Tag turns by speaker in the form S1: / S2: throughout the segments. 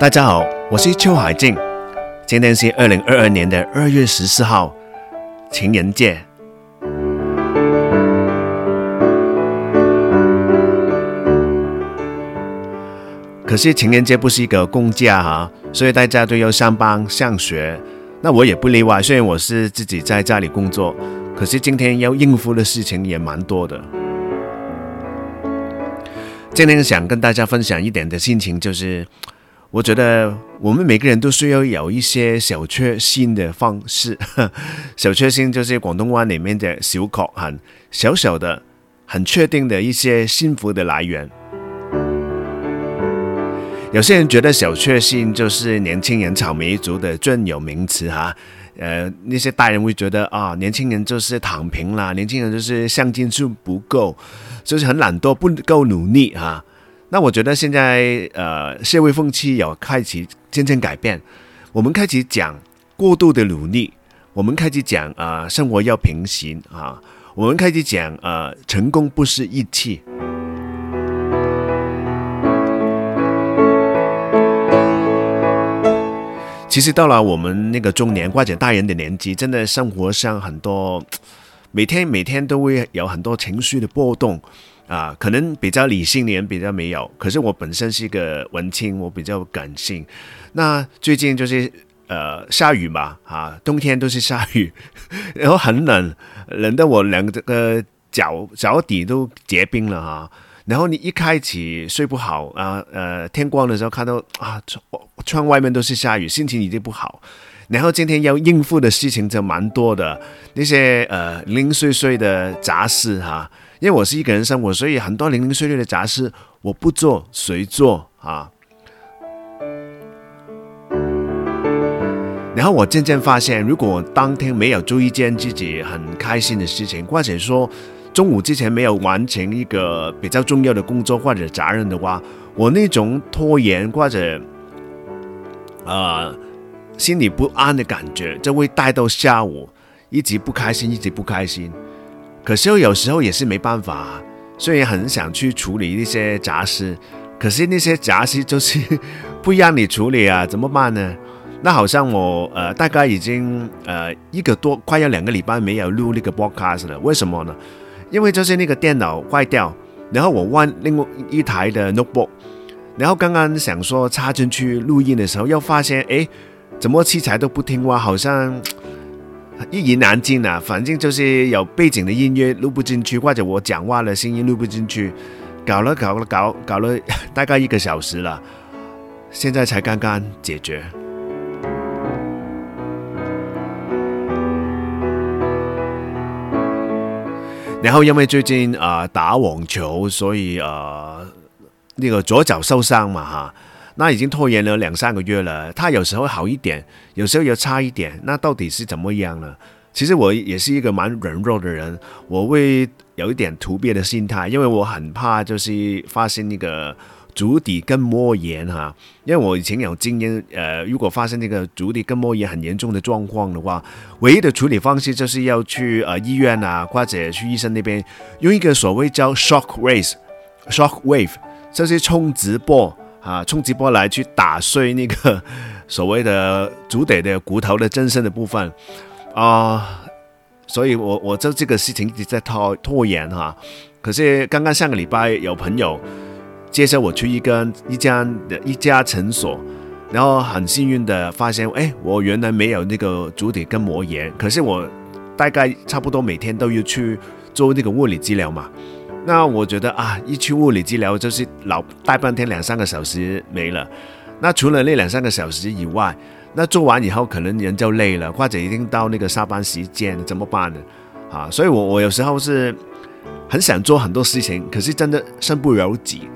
S1: 大家好，我是邱海静。今天是二零二二年的二月十四号，情人节。可是情人节不是一个公假哈，所以大家都要上班上学。那我也不例外，虽然我是自己在家里工作，可是今天要应付的事情也蛮多的。今天想跟大家分享一点的心情，就是。我觉得我们每个人都需要有一些小确幸的方式。小确幸就是广东话里面的小确幸，小小的、很确定的一些幸福的来源。有些人觉得小确幸就是年轻人草莓族的专有名词哈。呃，那些大人会觉得啊，年轻人就是躺平啦，年轻人就是上进心不够，就是很懒惰，不够努力哈。那我觉得现在呃社会风气有开始渐渐改变，我们开始讲过度的努力，我们开始讲啊、生活要平行啊，我们开始讲呃成功不是一气。其实到了我们那个中年或者大人的年纪，真的生活上很多每天每天都会有很多情绪的波动。啊，可能比较理性的人比较没有，可是我本身是一个文青，我比较感性。那最近就是呃下雨嘛，啊，冬天都是下雨，然后很冷，冷的我两个脚脚底都结冰了哈。然后你一开始睡不好啊，呃，天光的时候看到啊窗窗外面都是下雨，心情已经不好。然后今天要应付的事情就蛮多的，那些呃零零碎碎的杂事哈。因为我是一个人生活，所以很多零零碎碎的杂事我不做，谁做啊？然后我渐渐发现，如果当天没有做一件自己很开心的事情，或者说中午之前没有完成一个比较重要的工作或者责任的话，我那种拖延或者呃心里不安的感觉，就会带到下午，一直不开心，一直不开心。可是有时候也是没办法，虽然很想去处理一些杂事，可是那些杂事就是 不让你处理啊，怎么办呢？那好像我呃大概已经呃一个多快要两个礼拜没有录那个 broadcast 了，为什么呢？因为就是那个电脑坏掉，然后我换另外一台的 notebook，然后刚刚想说插进去录音的时候，又发现诶，怎么器材都不听话，好像。一言难尽啊，反正就是有背景的音乐录不进去，或者我讲话的声音录不进去，搞了搞了搞搞了 大概一个小时了，现在才刚刚解决。然后因为最近啊、打网球，所以啊、呃、那个左脚受伤嘛哈。那已经拖延了两三个月了，他有时候好一点，有时候又差一点，那到底是怎么样呢？其实我也是一个蛮软弱的人，我会有一点突变的心态，因为我很怕就是发生那个足底跟膜炎哈，因为我以前有经验，呃，如果发生那个足底跟膜炎很严重的状况的话，唯一的处理方式就是要去呃医院啊，或者去医生那边用一个所谓叫 shock wave，shock wave，就是冲击波。啊，冲击波来去打碎那个所谓的足底的骨头的增生的部分啊、所以我我就这个事情一直在拖拖延哈。可是刚刚上个礼拜有朋友介绍我去一个一家一家诊所，然后很幸运的发现，哎，我原来没有那个足底跟膜炎，可是我大概差不多每天都要去做那个物理治疗嘛。那我觉得啊，一去物理治疗就是老待半天两三个小时没了。那除了那两三个小时以外，那做完以后可能人就累了，或者已经到那个下班时间，怎么办呢？啊，所以我我有时候是很想做很多事情，可是真的身不由己，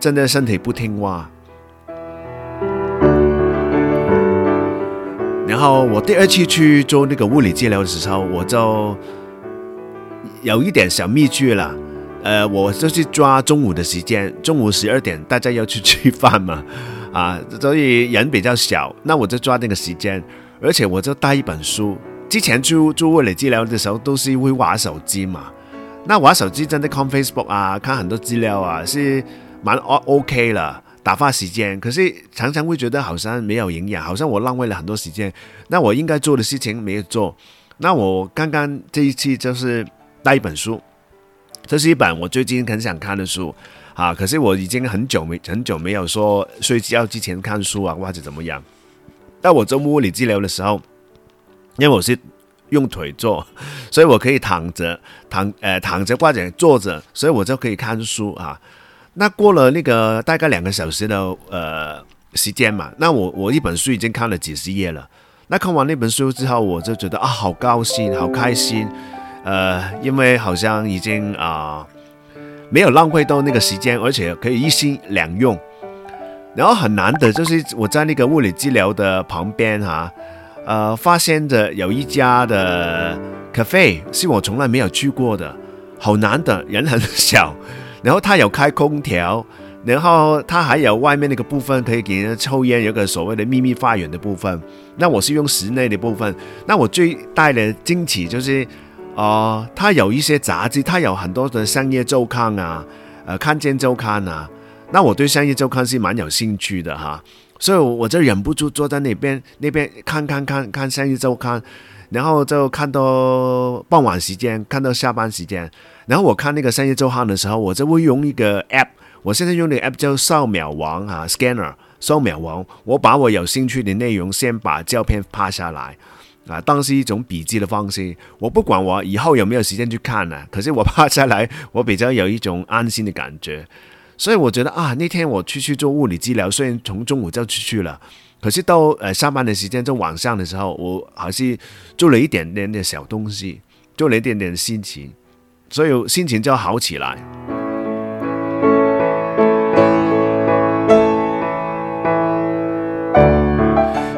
S1: 真的身体不听话。然后我第二次去做那个物理治疗的时候，我就有一点小秘诀了。呃，我就是抓中午的时间，中午十二点大家要去吃饭嘛，啊，所以人比较小，那我就抓那个时间，而且我就带一本书。之前做做物理治疗的时候都是会玩手机嘛，那玩手机真的看 Facebook 啊，看很多资料啊，是蛮 OK 了。打发时间，可是常常会觉得好像没有营养，好像我浪费了很多时间。那我应该做的事情没有做。那我刚刚这一期就是带一本书，这是一本我最近很想看的书啊。可是我已经很久没很久没有说睡觉之前看书啊，或者怎么样。但我做物理治疗的时候，因为我是用腿做，所以我可以躺着躺呃躺着或者坐着，所以我就可以看书啊。那过了那个大概两个小时的呃时间嘛，那我我一本书已经看了几十页了。那看完那本书之后，我就觉得啊，好高兴，好开心，呃，因为好像已经啊、没有浪费到那个时间，而且可以一心两用。然后很难得，就是我在那个物理治疗的旁边哈、呃，发现的有一家的 cafe 是我从来没有去过的，好难的，人很小，然后他有开空调。然后它还有外面那个部分可以给人抽烟，有个所谓的秘密花园的部分。那我是用室内的部分。那我最大的惊奇就是，呃，它有一些杂志，它有很多的商业周刊啊，呃，看见周刊啊。那我对商业周刊是蛮有兴趣的哈，所以我就忍不住坐在那边那边看看看看商业周刊，然后就看到傍晚时间，看到下班时间。然后我看那个商业周刊的时候，我就会用一个 app。我现在用的 app 叫扫描王啊，Scanner 扫描王。我把我有兴趣的内容先把照片拍下来啊，当是一种笔记的方式。我不管我以后有没有时间去看呢、可是我拍下来，我比较有一种安心的感觉。所以我觉得啊，那天我去去做物理治疗，虽然从中午就出去了，可是到呃上班的时间，就晚上的时候，我还是做了一点点的小东西，做了一点点的心情，所以心情就好起来。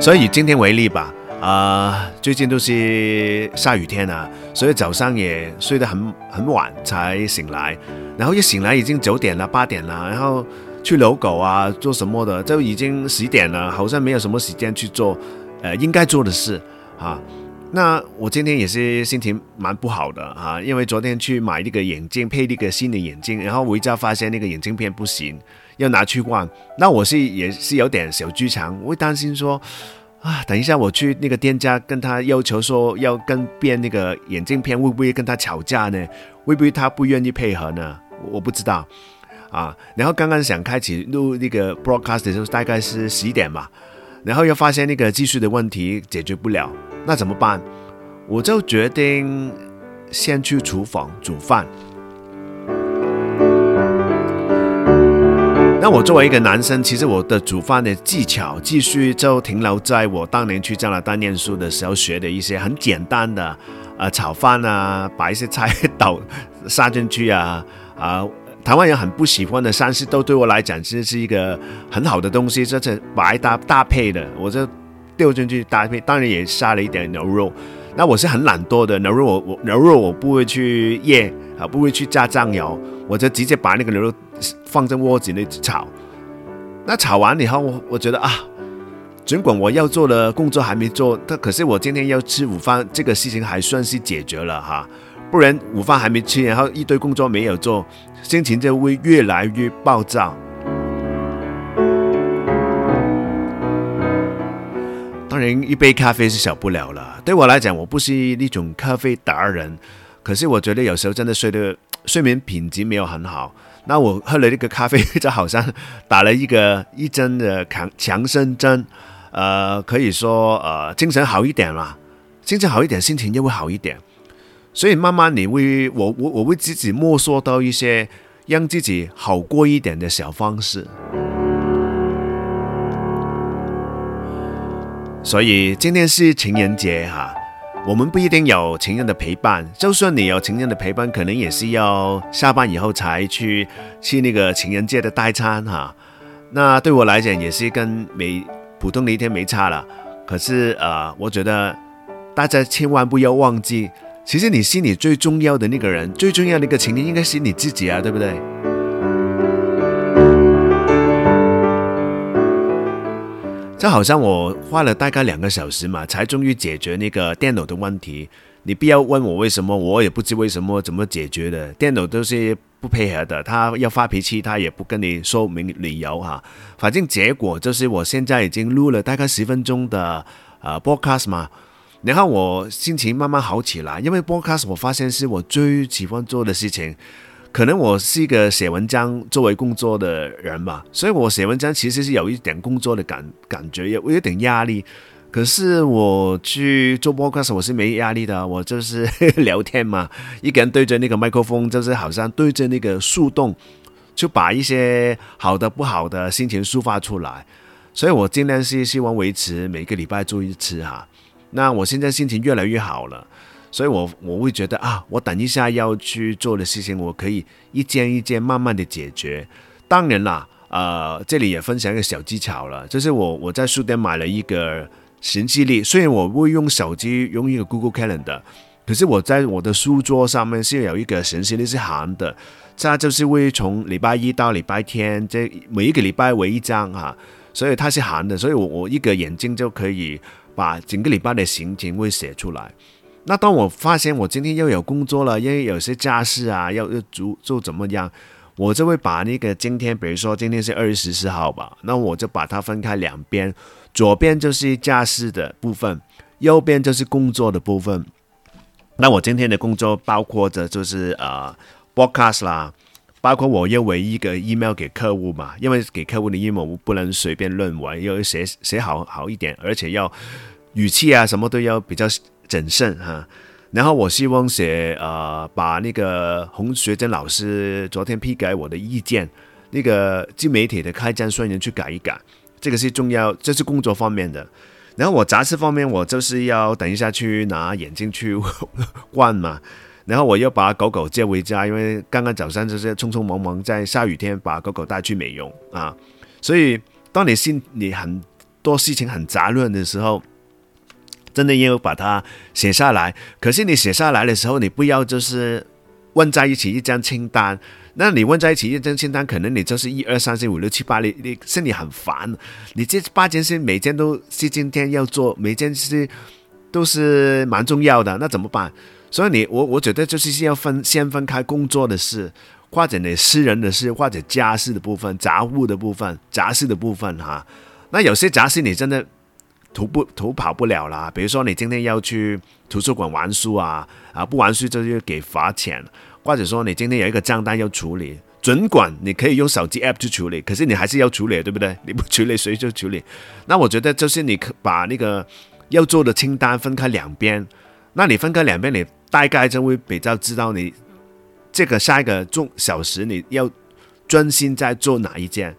S1: 所以以今天为例吧，啊、最近都是下雨天啊，所以早上也睡得很很晚才醒来，然后一醒来已经九点了、八点了，然后去遛狗啊，做什么的，就已经十点了，好像没有什么时间去做，呃，应该做的事啊。那我今天也是心情蛮不好的啊，因为昨天去买那个眼镜，配那个新的眼镜，然后回家发现那个眼镜片不行。要拿去换，那我是也是有点小剧场，我会担心说，啊，等一下我去那个店家跟他要求说要跟变那个眼镜片，会不会跟他吵架呢？会不会他不愿意配合呢？我不知道啊。然后刚刚想开启录那个 broadcast 的时候，大概是十一点吧，然后又发现那个技术的问题解决不了，那怎么办？我就决定先去厨房煮饭。那我作为一个男生，其实我的煮饭的技巧继续就停留在我当年去加拿大念书的时候学的一些很简单的，呃，炒饭啊，把一些菜倒撒进去啊，啊，台湾人很不喜欢的三色豆，对我来讲其实是一个很好的东西，这是白搭搭配的，我就丢进去搭配，当然也杀了一点牛肉。那我是很懒惰的，牛肉我我牛肉我不会去腌啊，不会去加酱油，我就直接把那个牛肉。放在锅子里炒，那炒完以后，我我觉得啊，尽管我要做的工作还没做，但可是我今天要吃午饭，这个事情还算是解决了哈。不然午饭还没吃，然后一堆工作没有做，心情就会越来越暴躁。当然，一杯咖啡是少不了了。对我来讲，我不是那种咖啡达人，可是我觉得有时候真的睡得 睡眠品质没有很好。那我喝了这个咖啡，就好像打了一个一针的强强身针，呃，可以说呃精神好一点了，精神好一点，心情就会好一点。所以慢慢你会，我我我会自己摸索到一些让自己好过一点的小方式。所以今天是情人节哈。我们不一定有情人的陪伴，就算你有情人的陪伴，可能也是要下班以后才去吃那个情人节的代餐哈。那对我来讲也是跟每普通的一天没差了。可是呃，我觉得大家千万不要忘记，其实你心里最重要的那个人，最重要的一个情人应该是你自己啊，对不对？就好像我花了大概两个小时嘛，才终于解决那个电脑的问题。你不要问我为什么，我也不知为什么怎么解决的。电脑都是不配合的，他要发脾气，他也不跟你说明理由哈。反正结果就是我现在已经录了大概十分钟的呃 podcast 嘛，然后我心情慢慢好起来，因为 podcast 我发现是我最喜欢做的事情。可能我是一个写文章作为工作的人吧，所以我写文章其实是有一点工作的感感觉，有有点压力。可是我去做播客时，我是没压力的，我就是 聊天嘛，一个人对着那个麦克风，就是好像对着那个树洞，就把一些好的不好的心情抒发出来。所以我尽量是希望维持每个礼拜做一次哈。那我现在心情越来越好了。所以我，我会觉得啊，我等一下要去做的事情，我可以一件一件慢慢的解决。当然啦，呃，这里也分享一个小技巧了，就是我我在书店买了一个行事历，虽然我会用手机用一个 Google Calendar，可是我在我的书桌上面是有一个行事历是横的，它就是会从礼拜一到礼拜天，这每一个礼拜为一张哈，所以它是横的，所以我我一个眼睛就可以把整个礼拜的行程会写出来。那当我发现我今天又有工作了，因为有些家事啊要要做做怎么样，我就会把那个今天，比如说今天是二月十四号吧，那我就把它分开两边，左边就是家事的部分，右边就是工作的部分。那我今天的工作包括着就是呃，broadcast 啦，包括我又为一个 email 给客户嘛，因为给客户的 email 我不能随便乱回，要写写好好一点，而且要语气啊什么都要比较。谨慎哈，然后我希望写呃，把那个洪学珍老师昨天批改我的意见，那个自媒体的开战宣言去改一改，这个是重要，这是工作方面的。然后我杂志方面，我就是要等一下去拿眼镜去 换嘛，然后我又把狗狗接回家，因为刚刚早上就是匆匆忙忙在下雨天把狗狗带去美容啊，所以当你心里很多事情很杂乱的时候。真的要把它写下来，可是你写下来的时候，你不要就是问在一起一张清单。那你问在一起一张清单，可能你就是一二三四五六七八，你你心里很烦。你这八件事每件都是今天要做，每件事都是蛮重要的，那怎么办？所以你我我觉得就是要分先分开工作的事，或者你私人的事，或者家事的部分、杂物的部分、杂事的部分哈。那有些杂事你真的。图不图跑不了啦，比如说你今天要去图书馆玩书啊，啊不玩书就要给罚钱，或者说你今天有一个账单要处理，尽管你可以用手机 app 去处理，可是你还是要处理，对不对？你不处理谁就处理？那我觉得就是你把那个要做的清单分开两边，那你分开两边，你大概就会比较知道你这个下一个钟小时你要专心在做哪一件。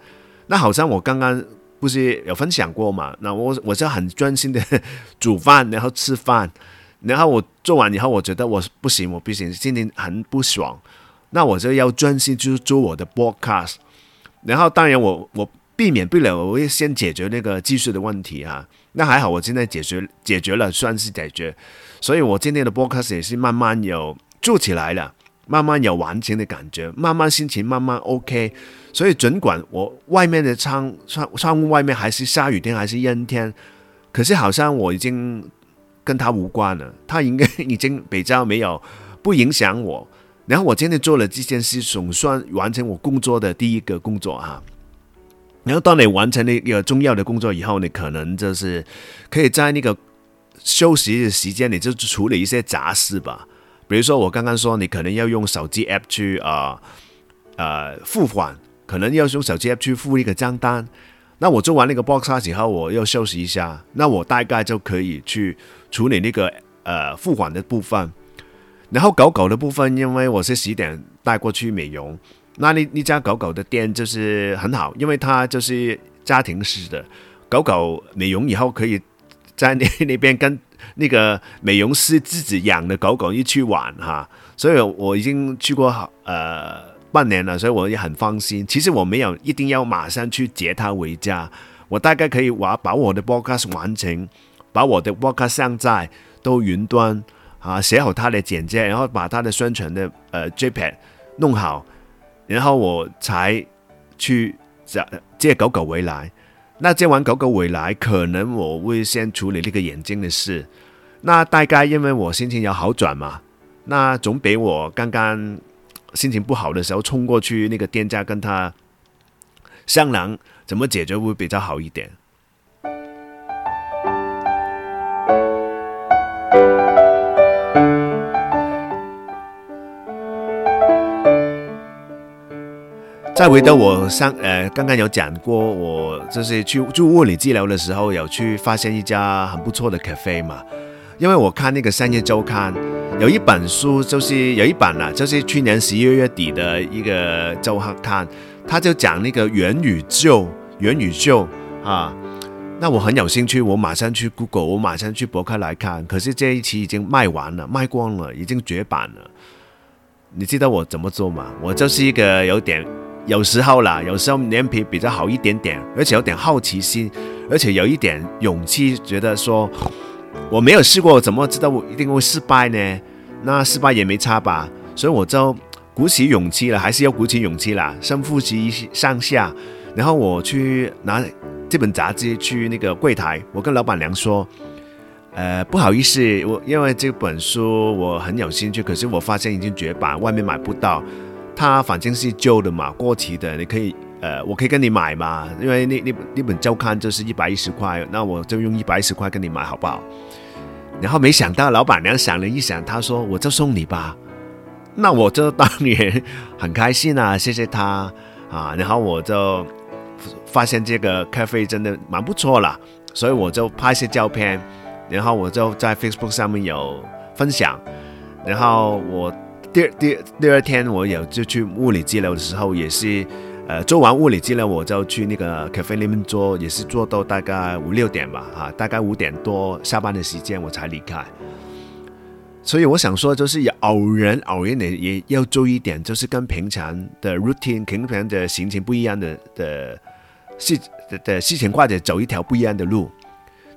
S1: 那好像我刚刚。不是有分享过嘛？那我我就很专心的煮饭，然后吃饭，然后我做完以后，我觉得我不行，我不行，心情很不爽。那我就要专心去做我的 broadcast。然后当然我我避免不了，我会先解决那个技术的问题啊。那还好，我现在解决解决了，算是解决。所以我今天的 broadcast 也是慢慢有做起来了。慢慢有完成的感觉，慢慢心情慢慢 OK，所以尽管我外面的窗窗窗户外面还是下雨天还是阴天，可是好像我已经跟他无关了，他应该 已经比较没有不影响我。然后我今天做了这件事，总算完成我工作的第一个工作哈。然后当你完成了一个重要的工作以后，你可能就是可以在那个休息的时间，你就处理一些杂事吧。比如说，我刚刚说你可能要用手机 app 去啊呃付款，可能要用手机 app 去付一个账单。那我做完那个 box 以后，我要休息一下，那我大概就可以去处理那个呃付款的部分。然后狗狗的部分，因为我是十点带过去美容，那那那家狗狗的店就是很好，因为它就是家庭式的，狗狗美容以后可以在那 那边跟。那个美容师自己养的狗狗一去玩哈，所以我已经去过好呃半年了，所以我也很放心。其实我没有一定要马上去接它回家，我大概可以把把我的 podcast 完成，把我的 podcast 上载到云端啊，写好它的简介，然后把它的宣传的呃 JPEG 弄好，然后我才去接接狗狗回来。那见完狗狗回来，可能我会先处理那个眼睛的事。那大概因为我心情有好转嘛，那总比我刚刚心情不好的时候冲过去那个店家跟他商量怎么解决会比较好一点。再回到我上呃，刚刚有讲过，我就是去做物理治疗的时候，有去发现一家很不错的 cafe 嘛。因为我看那个商业周刊有一本书，就是有一本啦，就是去年十一月底的一个周刊，他就讲那个元宇宙，元宇宙啊。那我很有兴趣，我马上去 Google，我马上去博客来看。可是这一期已经卖完了，卖光了，已经绝版了。你知道我怎么做吗？我就是一个有点。有时候啦，有时候脸皮比较好一点点，而且有点好奇心，而且有一点勇气，觉得说我没有试过，怎么知道我一定会失败呢？那失败也没差吧，所以我就鼓起勇气了，还是要鼓起勇气啦，深呼吸上下，然后我去拿这本杂志去那个柜台，我跟老板娘说，呃，不好意思，我因为这本书我很有兴趣，可是我发现已经绝版，外面买不到。它反正是旧的嘛，过期的，你可以，呃，我可以跟你买嘛，因为那那那本周刊就是一百一十块，那我就用一百一十块跟你买好不好？然后没想到老板娘想了一想，她说我就送你吧，那我就当然很开心啊，谢谢她啊，然后我就发现这个咖啡真的蛮不错啦，所以我就拍些照片，然后我就在 Facebook 上面有分享，然后我。第第第二天，我有就去物理治疗的时候，也是，呃，做完物理治疗，我就去那个咖啡里面做，也是做到大概五六点吧，哈，大概五点多下班的时间我才离开。所以我想说，就是偶然偶然的也要注意一点，就是跟平常的 routine、平常的行程不一样的的事的的事情，或者走一条不一样的路。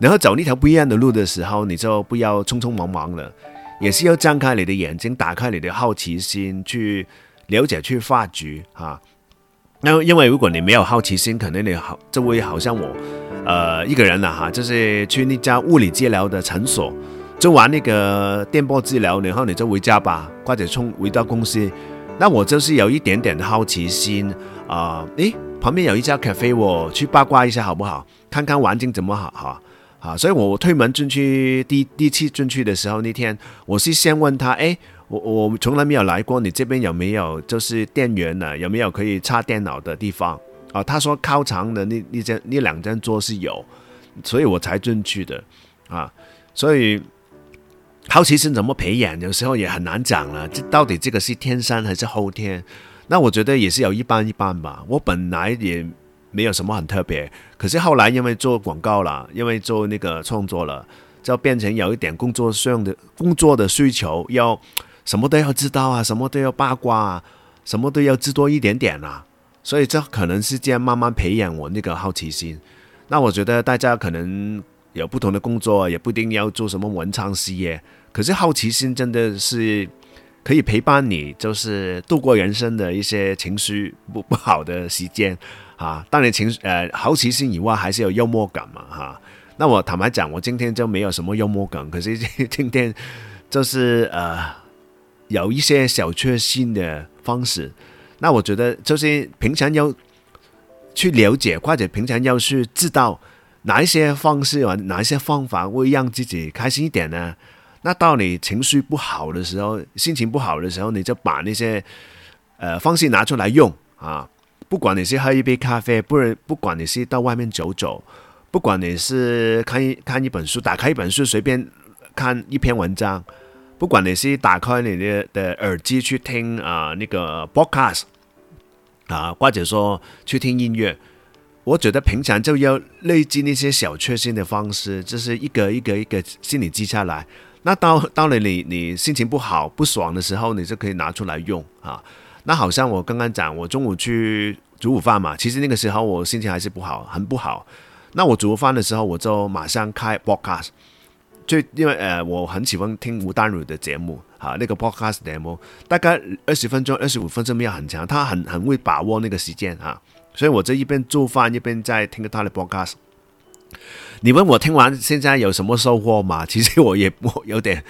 S1: 然后走那条不一样的路的时候，你就不要匆匆忙忙了。也是要张开你的眼睛，打开你的好奇心，去了解、去发掘哈。那因为如果你没有好奇心，可能你好就会好像我，呃，一个人啦哈，就是去那家物理治疗的诊所做完那个电波治疗，然后你就回家吧，或者冲回到公司。那我就是有一点点的好奇心啊，诶、旁边有一家 cafe，我去八卦一下好不好？看看环境怎么好哈。啊，所以我推门进去，第第一次进去的时候，那天我是先问他，哎，我我从来没有来过，你这边有没有就是电源呢？有没有可以插电脑的地方？啊，他说靠墙的那那间那两张桌是有，所以我才进去的。啊，所以好奇心怎么培养，有时候也很难讲了。这到底这个是天生还是后天？那我觉得也是有一半一半吧。我本来也。没有什么很特别，可是后来因为做广告了，因为做那个创作了，就变成有一点工作上的工作的需求，要什么都要知道啊，什么都要八卦啊，什么都要知多一点点啊，所以这可能是这样慢慢培养我那个好奇心。那我觉得大家可能有不同的工作，也不一定要做什么文昌事业，可是好奇心真的是可以陪伴你，就是度过人生的一些情绪不 不好的时间。啊，当你情呃好奇心以外，还是有幽默感嘛，哈。那我坦白讲，我今天就没有什么幽默感，可是今天就是呃有一些小确幸的方式。那我觉得就是平常要去了解，或者平常要去知道哪一些方式或哪一些方法会让自己开心一点呢？那到你情绪不好的时候，心情不好的时候，你就把那些呃方式拿出来用啊。不管你是喝一杯咖啡，不然不管你是到外面走走，不管你是看一看一本书，打开一本书随便看一篇文章，不管你是打开你的的耳机去听啊、那个 podcast 啊，或者说去听音乐，我觉得平常就要累积那些小确幸的方式，就是一个一个一个心里记下来。那到到了你你心情不好不爽的时候，你就可以拿出来用啊。那好像我刚刚讲，我中午去煮午饭嘛，其实那个时候我心情还是不好，很不好。那我煮饭的时候，我就马上开 podcast，就因为呃我很喜欢听吴丹如的节目，哈，那个 podcast 节目大概二十分钟、二十五分钟没有很长，他很很会把握那个时间哈，所以我这一边做饭一边在听他的 podcast。你问我听完现在有什么收获吗？其实我也我有点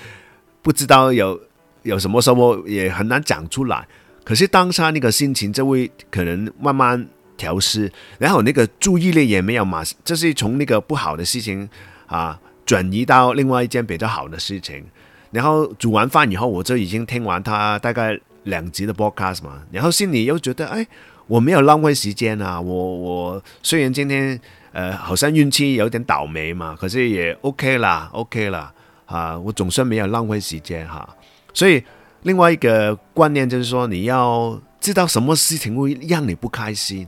S1: 不知道有有什么收获，也很难讲出来。可是当下那个心情就会可能慢慢调试，然后那个注意力也没有马上，就是从那个不好的事情啊转移到另外一件比较好的事情。然后煮完饭以后，我就已经听完他大概两集的 broadcast 嘛，然后心里又觉得，哎，我没有浪费时间啊，我我虽然今天呃好像运气有点倒霉嘛，可是也 OK 啦，OK 啦，啊，我总算没有浪费时间哈。所以另外一个观念就是说，你要知道什么事情会让你不开心。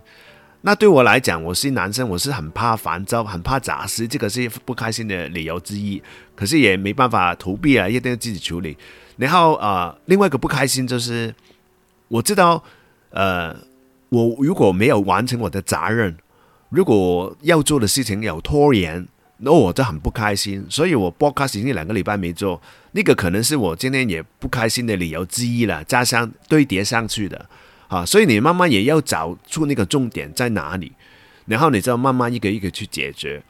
S1: 那对我来讲，我是男生，我是很怕烦躁，很怕杂事，这个是不开心的理由之一。可是也没办法逃避啊，一定要自己处理。然后啊、呃，另外一个不开心就是，我知道，呃，我如果没有完成我的责任，如果要做的事情有拖延，那我就很不开心。所以我 podcast 已经两个礼拜没做，那个可能是我今天也不开心的理由之一了，加上堆叠上去的。啊，所以你慢慢也要找出那个重点在哪里，然后你就慢慢一个一个去解决。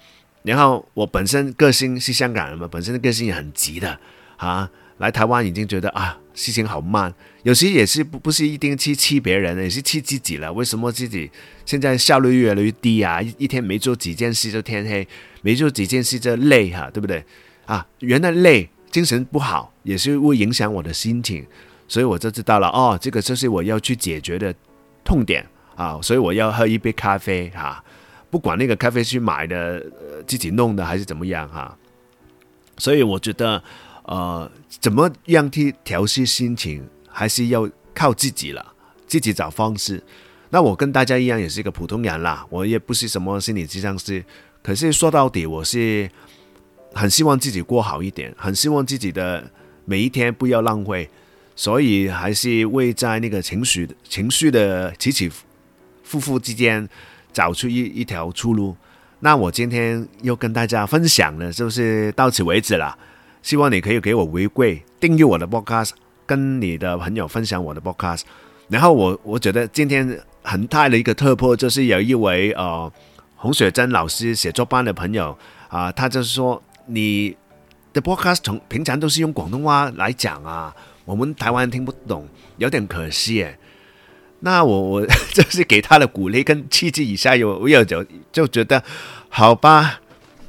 S1: 然后我本身个性是香港人嘛，本身的个性也很急的啊。来台湾已经觉得啊，事情好慢，有时也是不不是一定去气别人，也是气自己了。为什么自己现在效率越来越低啊？一一天没做几件事就天黑，没做几件事就累哈、对不对？啊，原来累，精神不好，也是会影响我的心情。所以我就知道了哦，这个就是我要去解决的痛点啊，所以我要喝一杯咖啡哈、不管那个咖啡是买的、自己弄的还是怎么样哈、所以我觉得呃，怎么样去调适心情，还是要靠自己了，自己找方式。那我跟大家一样，也是一个普通人啦，我也不是什么心理咨商师，可是说到底，我是很希望自己过好一点，很希望自己的每一天不要浪费。所以还是会在那个情绪情绪的起起伏伏之间找出一一条出路。那我今天又跟大家分享的，就是到此为止了。希望你可以给我回馈，订阅我的 podcast，跟你的朋友分享我的 podcast。然后我我觉得今天很大的一个突破，就是有一位呃洪雪珍老师写作班的朋友啊、他就是说你的 podcast 从平常都是用广东话来讲啊。我们台湾人听不懂，有点可惜耶。那我 我就是给他的鼓励跟刺激一下，有我有就就觉得好吧，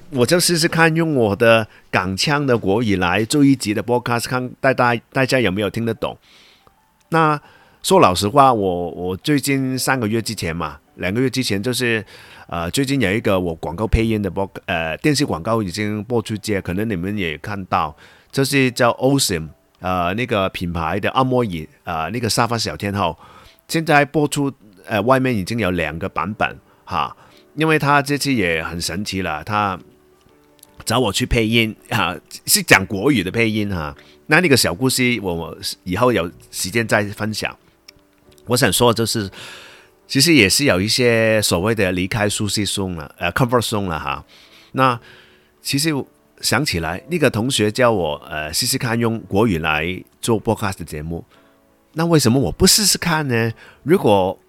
S1: 我就试试看用我的港腔的国语来做一集的 podcast，看大家大家有没有听得懂。那说老实话，我我最近三个月之前嘛，两个月之前就是呃，最近有一个我广告配音的播呃电视广告已经播出街，可能你们也看到，就是叫 Awesome。呃，那个品牌的按摩椅，呃，那个沙发小天后，现在播出，呃，外面已经有两个版本哈，因为他这次也很神奇了，他找我去配音哈，是讲国语的配音哈。那那个小故事，我以后有时间再分享。我想说就是，其实也是有一些所谓的离开舒适松了，呃，comfort zone 了哈。那其实。想起来，那个同学叫我呃试试看用国语来做 box 的节目，那为什么我不试试看呢？如果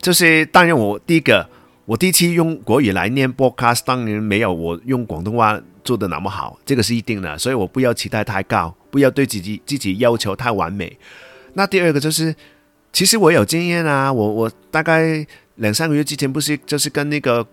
S1: 就是当然，我第一个我第一次用国语来念 box 当然没有我用广东话做的那么好，这个是一定的，所以我不要期待太高，不要对自己自己要求太完美。那第二个就是，其实我有经验啊，我我大概两三个月之前不是就是跟那个。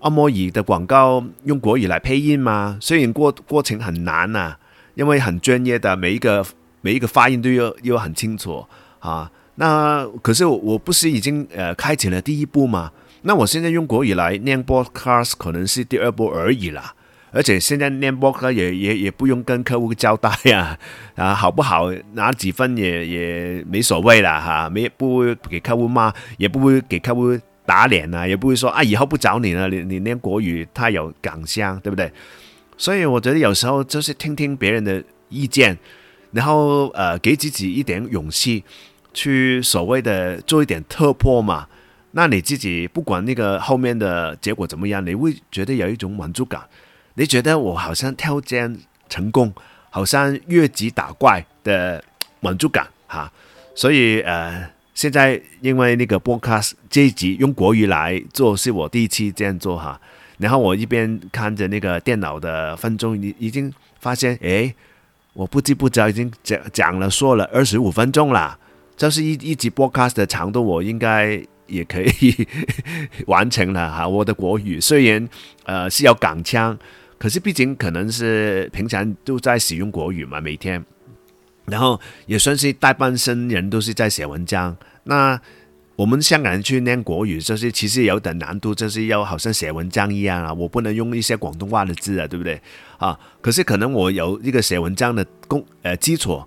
S1: 按摩椅的广告用国语来配音吗？虽然过过程很难啊，因为很专业的，每一个每一个发音都要要很清楚啊。那可是我我不是已经呃开启了第一步吗？那我现在用国语来念 broadcast 可能是第二步而已啦。而且现在念 podcast 也也也不用跟客户交代呀，啊好不好拿几分也也没所谓了哈，没不给客户骂，也不会给客户。打脸啊，也不会说啊，以后不找你了。你你念国语太有港腔，对不对？所以我觉得有时候就是听听别人的意见，然后呃，给自己一点勇气，去所谓的做一点突破嘛。那你自己不管那个后面的结果怎么样，你会觉得有一种满足感。你觉得我好像挑战成功，好像越级打怪的满足感哈。所以呃。现在因为那个 box 这一集用国语来做，是我第一次这样做哈。然后我一边看着那个电脑的分钟，已已经发现，诶，我不知不觉已经讲讲了说了二十五分钟了，就是一一集 podcast 的长度，我应该也可以 完成了哈。我的国语虽然呃是要港腔，可是毕竟可能是平常都在使用国语嘛，每天，然后也算是大半生人都是在写文章，那。我们香港人去念国语，就是其实有点难度，就是要好像写文章一样啊，我不能用一些广东话的字啊，对不对啊？可是可能我有一个写文章的功呃基础，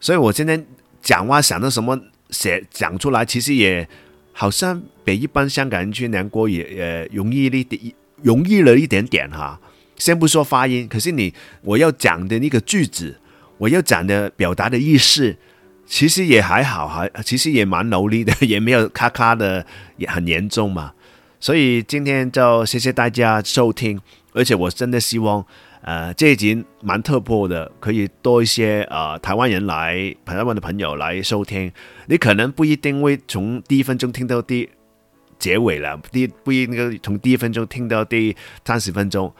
S1: 所以我今天讲话想到什么写讲出来，其实也好像比一般香港人去念国语呃容易一点，容易了一点点哈、先不说发音，可是你我要讲的那个句子，我要讲的表达的意思。其实也还好，还其实也蛮努力的，也没有咔咔的，也很严重嘛。所以今天就谢谢大家收听，而且我真的希望，呃，这一集蛮特破的，可以多一些呃台湾人来，台湾的朋友来收听。你可能不一定会从第一分钟听到第结尾了，第不一定从第一分钟听到第三十分钟。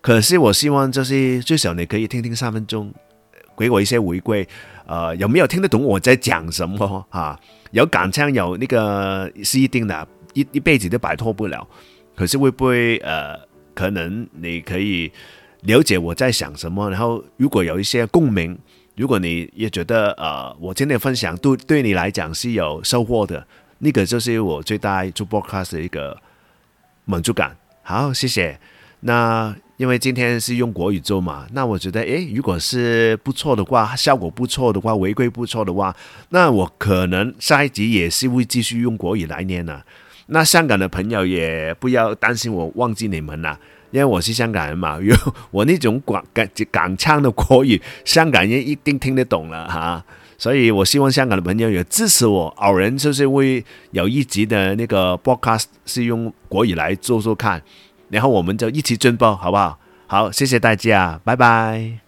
S1: 可是我希望就是最少你可以听听三分钟。给我一些回馈，呃，有没有听得懂我在讲什么啊？有港腔有那个是一定的，一一辈子都摆脱不了。可是会不会呃，可能你可以了解我在想什么？然后如果有一些共鸣，如果你也觉得呃，我今天的分享对对你来讲是有收获的，那个就是我最大做 broadcast 的一个满足感。好，谢谢。那因为今天是用国语做嘛，那我觉得，诶，如果是不错的话，效果不错的话，违规不错的话，那我可能下一集也是会继续用国语来念的。那香港的朋友也不要担心我忘记你们了，因为我是香港人嘛，有我那种广港港腔的国语，香港人一定听得懂了哈。所以我希望香港的朋友也支持我，偶然就是会有一集的那个 broadcast 是用国语来做做看。然后我们就一起进步，好不好？好，谢谢大家，拜拜。